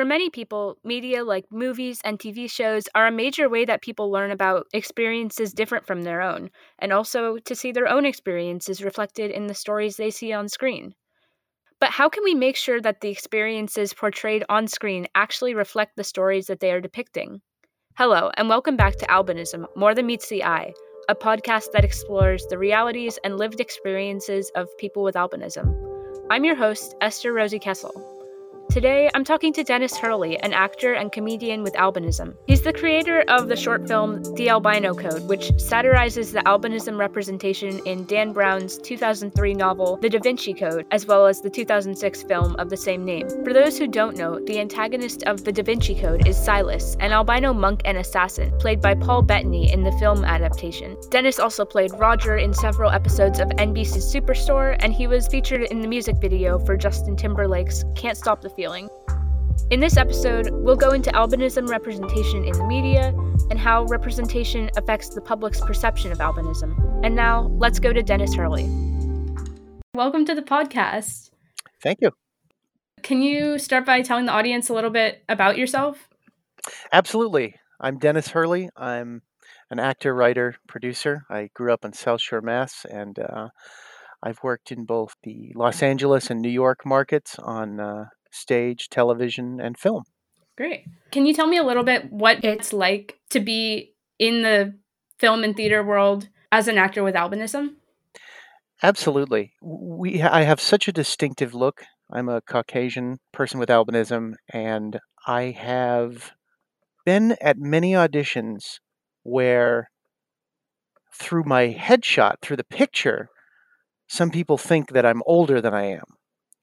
For many people, media like movies and TV shows are a major way that people learn about experiences different from their own, and also to see their own experiences reflected in the stories they see on screen. But how can we make sure that the experiences portrayed on screen actually reflect the stories that they are depicting? Hello, and welcome back to Albinism More Than Meets the Eye, a podcast that explores the realities and lived experiences of people with albinism. I'm your host, Esther Rosie Kessel. Today, I'm talking to Dennis Hurley, an actor and comedian with albinism. He's the creator of the short film The Albino Code, which satirizes the albinism representation in Dan Brown's 2003 novel The Da Vinci Code, as well as the 2006 film of the same name. For those who don't know, the antagonist of The Da Vinci Code is Silas, an albino monk and assassin, played by Paul Bettany in the film adaptation. Dennis also played Roger in several episodes of NBC's Superstore, and he was featured in the music video for Justin Timberlake's Can't Stop the feeling. In this episode, we'll go into albinism representation in the media and how representation affects the public's perception of albinism. And now, let's go to Dennis Hurley. Welcome to the podcast. Thank you. Can you start by telling the audience a little bit about yourself? Absolutely. I'm Dennis Hurley. I'm an actor, writer, producer. I grew up in South Shore, Mass, and uh, I've worked in both the Los Angeles and New York markets on uh, stage, television, and film. Great. Can you tell me a little bit what it's like to be in the film and theater world as an actor with albinism? Absolutely. We I have such a distinctive look. I'm a Caucasian person with albinism and I have been at many auditions where through my headshot, through the picture, some people think that I'm older than I am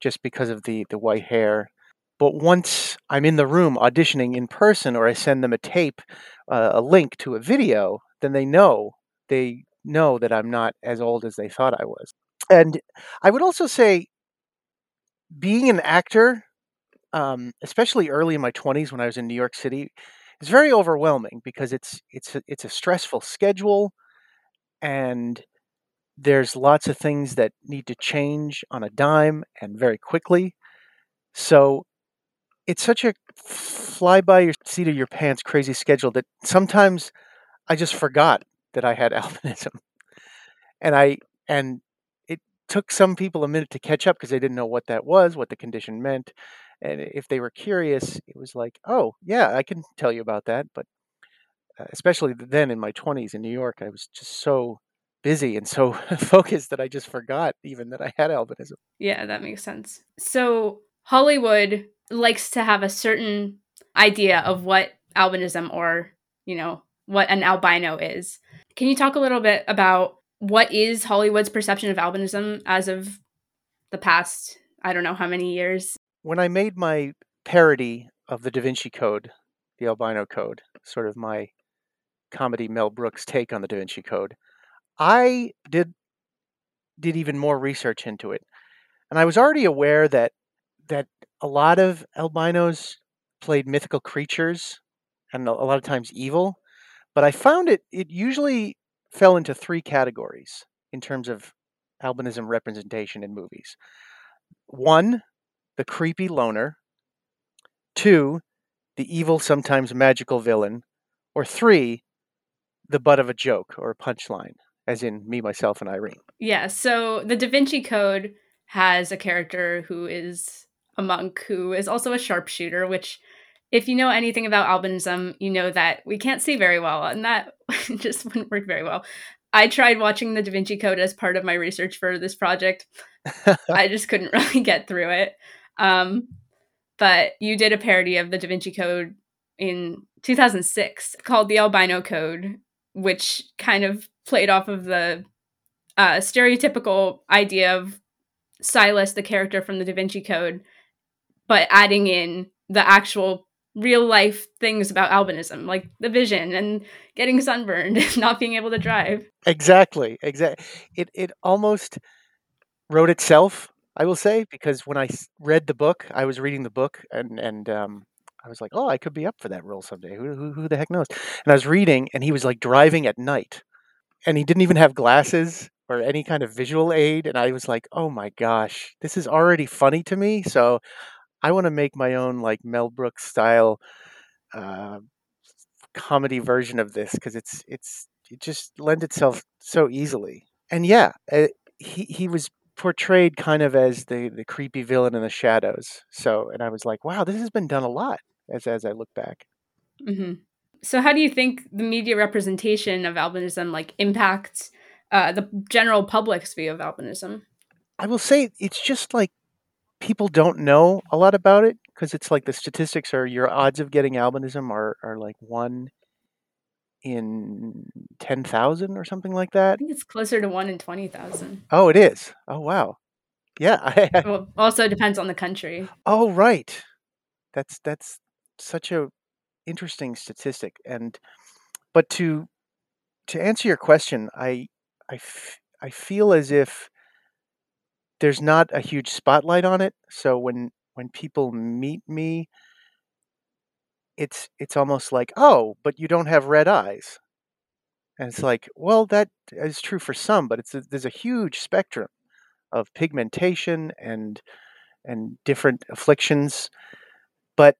just because of the the white hair. But once I'm in the room auditioning in person, or I send them a tape, uh, a link to a video, then they know they know that I'm not as old as they thought I was. And I would also say, being an actor, um, especially early in my 20s when I was in New York City, is very overwhelming because it's it's a, it's a stressful schedule, and there's lots of things that need to change on a dime and very quickly. So it's such a fly by your seat of your pants crazy schedule that sometimes I just forgot that I had albinism. And I and it took some people a minute to catch up because they didn't know what that was, what the condition meant. And if they were curious, it was like, "Oh, yeah, I can tell you about that." But uh, especially then in my 20s in New York, I was just so busy and so focused that I just forgot even that I had albinism. Yeah, that makes sense. So Hollywood likes to have a certain idea of what albinism or, you know, what an albino is. Can you talk a little bit about what is Hollywood's perception of albinism as of the past, I don't know how many years? When I made my parody of the Da Vinci Code, the albino code, sort of my comedy Mel Brooks take on the Da Vinci Code, I did did even more research into it, and I was already aware that that a lot of albinos played mythical creatures and a lot of times evil, but I found it it usually fell into three categories in terms of albinism representation in movies. One, the creepy loner. Two, the evil, sometimes magical villain. Or three, the butt of a joke or a punchline as in me, myself, and Irene. Yeah. So the Da Vinci Code has a character who is a monk who is also a sharpshooter, which if you know anything about albinism, you know that we can't see very well, and that just wouldn't work very well. I tried watching the Da Vinci Code as part of my research for this project. I just couldn't really get through it. Um, but you did a parody of the Da Vinci Code in 2006 called the Albino Code, which kind of played off of the uh, stereotypical idea of Silas, the character from the Da Vinci Code, but adding in the actual real life things about albinism, like the vision and getting sunburned and not being able to drive. Exactly. Exactly. It it almost wrote itself, I will say, because when I read the book, I was reading the book and and um, I was like, oh, I could be up for that role someday. Who, who, who the heck knows? And I was reading, and he was like driving at night, and he didn't even have glasses or any kind of visual aid. And I was like, oh my gosh, this is already funny to me. So I want to make my own like Mel Brooks style uh, comedy version of this because it's it's it just lends itself so easily. And yeah, uh, he he was portrayed kind of as the the creepy villain in the shadows. So, and I was like, wow, this has been done a lot as as I look back. Mm-hmm. So, how do you think the media representation of albinism like impacts uh, the general public's view of albinism? I will say it's just like people don't know a lot about it because it's like the statistics are your odds of getting albinism are, are like one in 10,000 or something like that. I think it's closer to one in 20,000. Oh, it is. Oh, wow. Yeah. well, also depends on the country. Oh, right. That's, that's such a interesting statistic. And, but to, to answer your question, I, I, f- I feel as if there's not a huge spotlight on it. So when when people meet me, it's it's almost like, oh, but you don't have red eyes. And it's like, well, that is true for some, but it's a, there's a huge spectrum of pigmentation and and different afflictions. But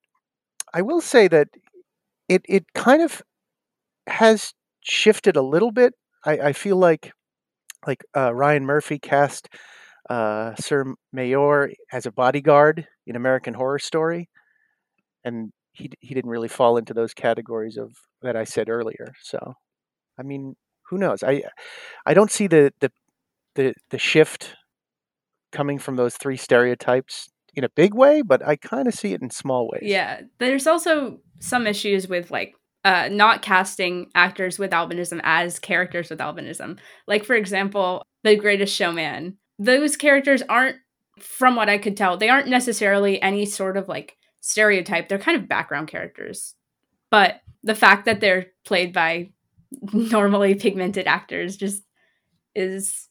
I will say that it it kind of has shifted a little bit. I, I feel like like uh, Ryan Murphy cast uh, Sir Maejor as a bodyguard in American Horror Story, and he he didn't really fall into those categories of that I said earlier. So, I mean, who knows? I I don't see the the the, the shift coming from those three stereotypes in a big way, but I kind of see it in small ways. Yeah, there's also some issues with like uh, not casting actors with albinism as characters with albinism. Like, for example, The Greatest Showman those characters aren't from what I could tell, they aren't necessarily any sort of like stereotype. They're kind of background characters. But the fact that they're played by normally pigmented actors just is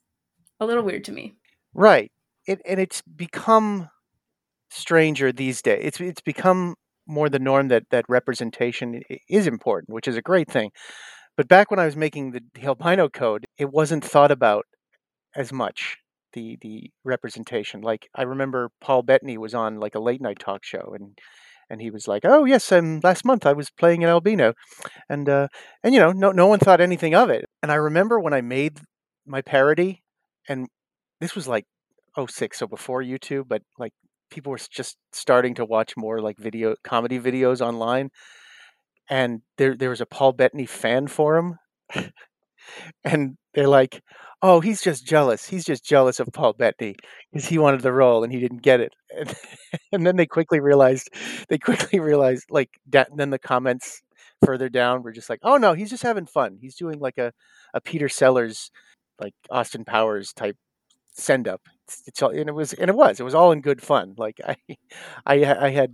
a little weird to me. Right. It, and it's become stranger these days. It's it's become more the norm that that representation is important, which is a great thing. But back when I was making the, the albino code, it wasn't thought about as much the the representation. Like I remember Paul Bettany was on like a late night talk show and and he was like, "Oh yes, um, last month I was playing an albino," and uh, and you know, no no one thought anything of it. And I remember when I made my parody, and this was like 06, so before YouTube, but like people were just starting to watch more like video comedy videos online, and there there was a Paul Bettany fan forum, and they're like, "Oh, he's just jealous. He's just jealous of Paul Bettany because he wanted the role and he didn't get it." And, and then they quickly realized, they quickly realized, like, that, then the comments further down were just like, "Oh no, he's just having fun. He's doing like a a Peter Sellers, like Austin Powers type send up." And it was, and it was, it was all in good fun. Like I, I, I had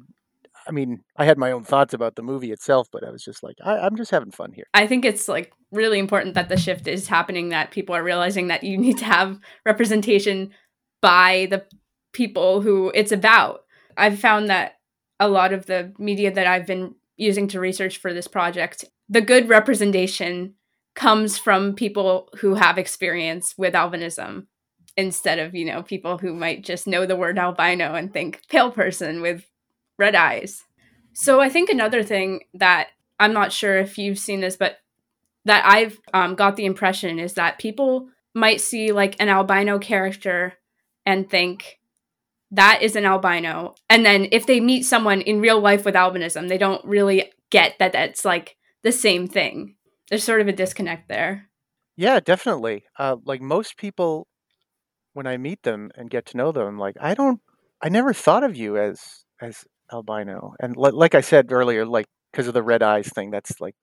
I mean, I had my own thoughts about the movie itself, but I was just like, I, am just having fun here. I think it's like really important that the shift is happening, that people are realizing that you need to have representation by the people who it's about. I've found that a lot of the media that I've been using to research for this project, the good representation comes from people who have experience with albinism instead of, you know, people who might just know the word albino and think pale person with red eyes. So I think another thing that I'm not sure if you've seen this, but that I've um, got the impression is that people might see like an albino character and think that is an albino. And then if they meet someone in real life with albinism, they don't really get that that's like the same thing. There's sort of a disconnect there. Yeah, definitely. Uh, like most people, when I meet them and get to know them, like I don't, I never thought of you as as albino. And li- like I said earlier, like because of the red eyes thing, that's like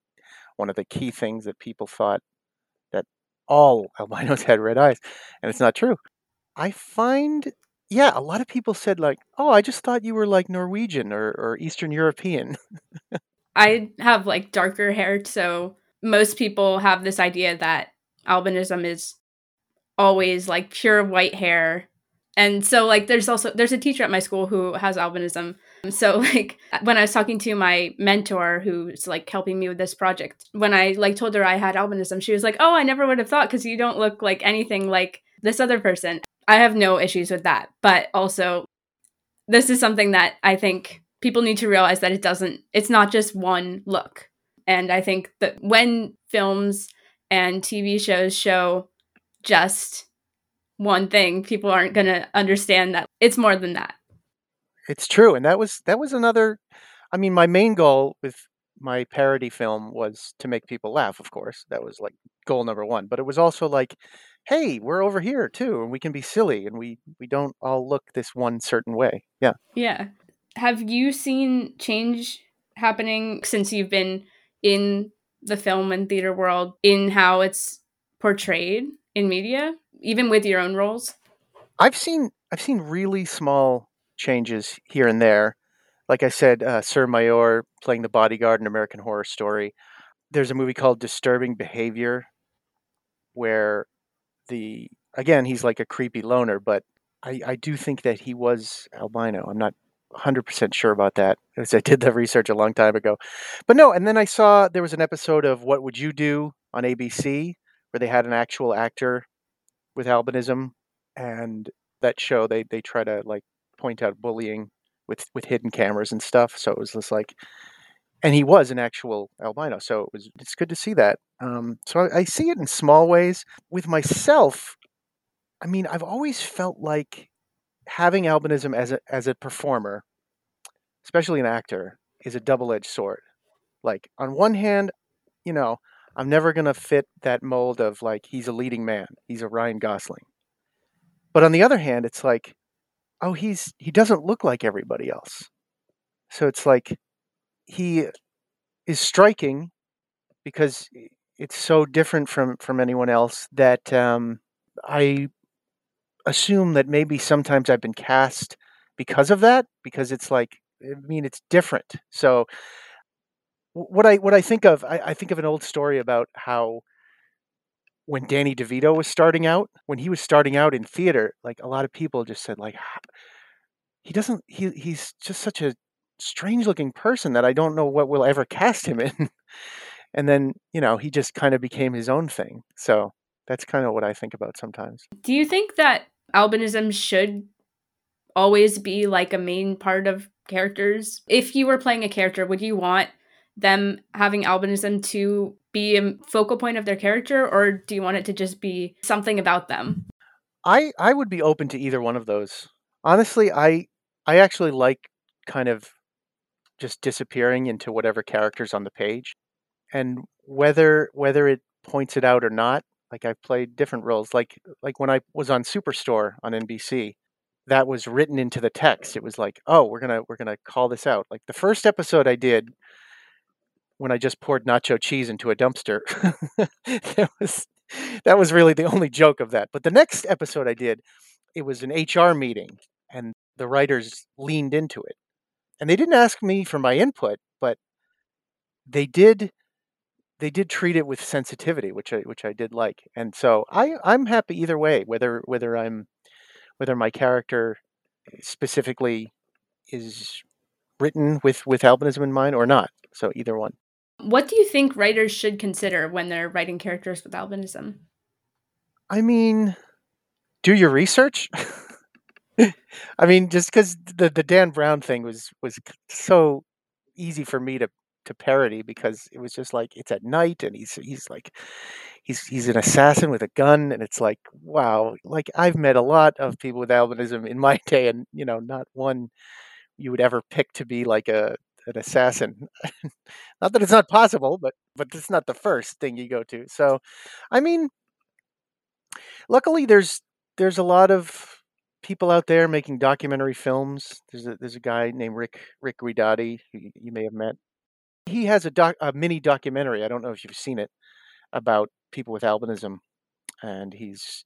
one of the key things that people thought that all albinos had red eyes, and it's not true. I find, yeah, a lot of people said like, "Oh, I just thought you were like Norwegian or, or Eastern European." I have like darker hair, so most people have this idea that albinism is always like pure white hair. And so like there's also there's a teacher at my school who has albinism so like when I was talking to my mentor who's like helping me with this project, when I like told her I had albinism, she was like, "Oh, I never would have thought because you don't look like anything like this other person." I have no issues with that, but also this is something that I think people need to realize that it doesn't, it's not just one look. And I think that when films and TV shows show just one thing, people aren't going to understand that it's more than that. It's true, and that was that was another. I mean, my main goal with my parody film was to make people laugh. Of course, that was like goal number one. But it was also like, hey, we're over here too, and we can be silly, and we we don't all look this one certain way. Yeah. Yeah. Have you seen change happening since you've been in the film and theater world in how it's portrayed in media, even with your own roles? I've seen I've seen really small changes here and there. Like I said, uh, Sir Maejor playing the bodyguard in American Horror Story. There's a movie called Disturbing Behavior, where the again he's like a creepy loner, but I, I do think that he was albino. I'm not 100% sure about that because I did the research a long time ago. But no, and then I saw there was an episode of What Would You Do on ABC where they had an actual actor with albinism and that show they they try to like point out bullying with with hidden cameras and stuff. So it was just like and he was an actual albino. So it was it's good to see that. Um, so I, I see it in small ways. With myself, I mean, I've always felt like having albinism as a as a performer, especially an actor, is a double edged sword. Like on one hand, you know, I'm never gonna fit that mold of like he's a leading man, he's a Ryan Gosling. But on the other hand, it's like, oh, he's he doesn't look like everybody else. So it's like he is striking because it's so different from from anyone else that um, I assume that maybe sometimes I've been cast because of that because it's like I mean it's different. So what I what I think of I, I think of an old story about how when Danny DeVito was starting out, when he was starting out in theater, like a lot of people just said like he doesn't he he's just such a strange looking person that I don't know what we'll ever cast him in. and then, you know, he just kind of became his own thing. So that's kind of what I think about sometimes. Do you think that albinism should always be like a main part of characters? If you were playing a character, would you want them having albinism to be a focal point of their character or do you want it to just be something about them? I I would be open to either one of those. Honestly, I I actually like kind of just disappearing into whatever characters on the page. And whether whether it points it out or not, like I've played different roles. Like like when I was on Superstore on NBC, that was written into the text. It was like, oh, we're gonna we're gonna call this out. Like the first episode I did when I just poured nacho cheese into a dumpster. that was that was really the only joke of that. But the next episode I did, it was an HR meeting and the writers leaned into it and they didn't ask me for my input, but they did they did treat it with sensitivity, which I which I did like. And so I I'm happy either way, whether whether I'm whether my character specifically is written with with albinism in mind or not. So either one. What do you think writers should consider when they're writing characters with albinism? I mean, do your research. I mean, just because the the Dan Brown thing was was so easy for me to to parody because it was just like it's at night and he's he's like he's he's an assassin with a gun and it's like wow like I've met a lot of people with albinism in my day and you know not one you would ever pick to be like a an assassin not that it's not possible but but it's not the first thing you go to so I mean luckily there's there's a lot of people out there making documentary films. There's a there's a guy named Rick Rick Guidotti who you may have met. He has a doc a mini documentary. I don't know if you've seen it about people with albinism, and he's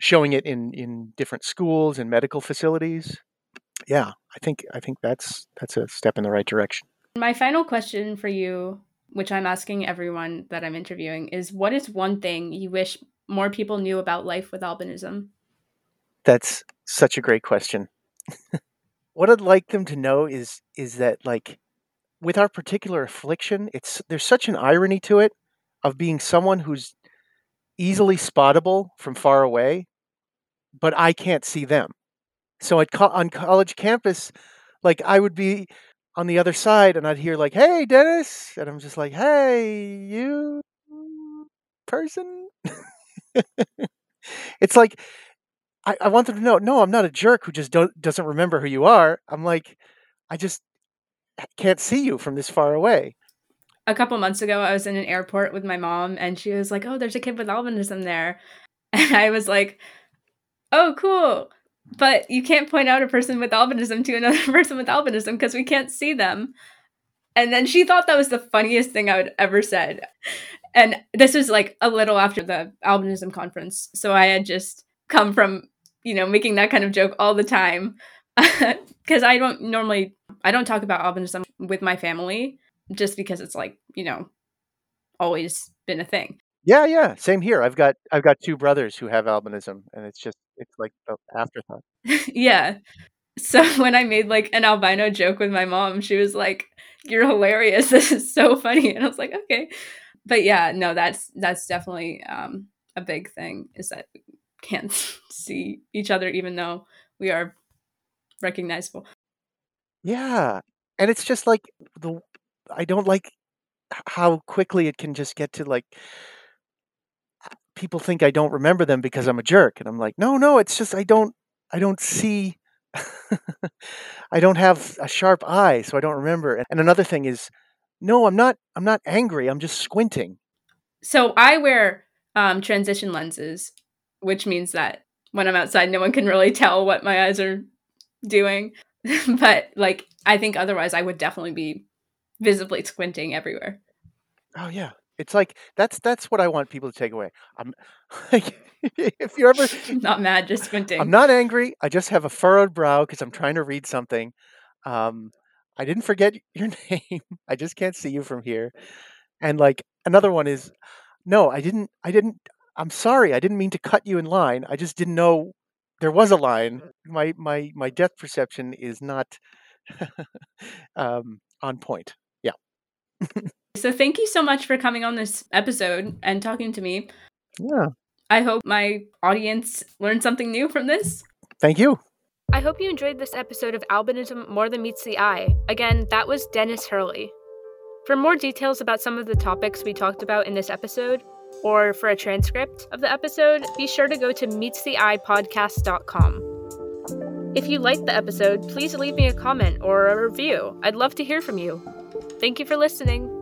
showing it in in different schools and medical facilities. Yeah, I think I think that's that's a step in the right direction. My final question for you, which I'm asking everyone that I'm interviewing, is what is one thing you wish more people knew about life with albinism? That's such a great question. what I'd like them to know is is that like with our particular affliction, it's there's such an irony to it of being someone who's easily spottable from far away, but I can't see them. So at co- on college campus, like I would be on the other side and I'd hear like, "Hey, Dennis," and I'm just like, "Hey, you person." it's like I, I want them to know, no, I'm not a jerk who just don't, doesn't remember who you are. I'm like, I just can't see you from this far away. A couple months ago, I was in an airport with my mom, and she was like, "Oh, there's a kid with albinism there," and I was like, "Oh, cool." But you can't point out a person with albinism to another person with albinism because we can't see them. And then she thought that was the funniest thing I would ever said. And this was like a little after the albinism conference. So I had just come from, you know, making that kind of joke all the time. Because I don't normally, I don't talk about albinism with my family just because it's like, you know, always been a thing. Yeah, yeah, same here. I've got I've got two brothers who have albinism, and it's just it's like an afterthought. yeah. So when I made like an albino joke with my mom, she was like, "You're hilarious. This is so funny." And I was like, "Okay." But yeah, no, that's that's definitely um, a big thing is that we can't see each other even though we are recognizable. Yeah, and it's just like the I don't like how quickly it can just get to like people think I don't remember them because I'm a jerk, and I'm like, no, no, it's just I don't I don't see. I don't have a sharp eye, so I don't remember. And another thing is, no, I'm not. I'm not angry. I'm just squinting. So I wear um, transition lenses, which means that when I'm outside, no one can really tell what my eyes are doing. but like, I think otherwise, I would definitely be visibly squinting everywhere. Oh yeah, it's like that's that's what I want people to take away. I'm like, if you're ever not mad, just squinting. I'm not angry. I just have a furrowed brow because I'm trying to read something. Um, I didn't forget your name. I just can't see you from here. And like another one is, no, I didn't. I didn't. I'm sorry. I didn't mean to cut you in line. I just didn't know there was a line. My my my depth perception is not um, on point. Yeah. So thank you so much for coming on this episode and talking to me. Yeah. I hope my audience learned something new from this. Thank you. I hope you enjoyed this episode of Albinism More Than Meets the Eye. Again, that was Dennis Hurley. For more details about some of the topics we talked about in this episode, or for a transcript of the episode, be sure to go to meetstheeyepodcast.com. If you liked the episode, please leave me a comment or a review. I'd love to hear from you. Thank you for listening.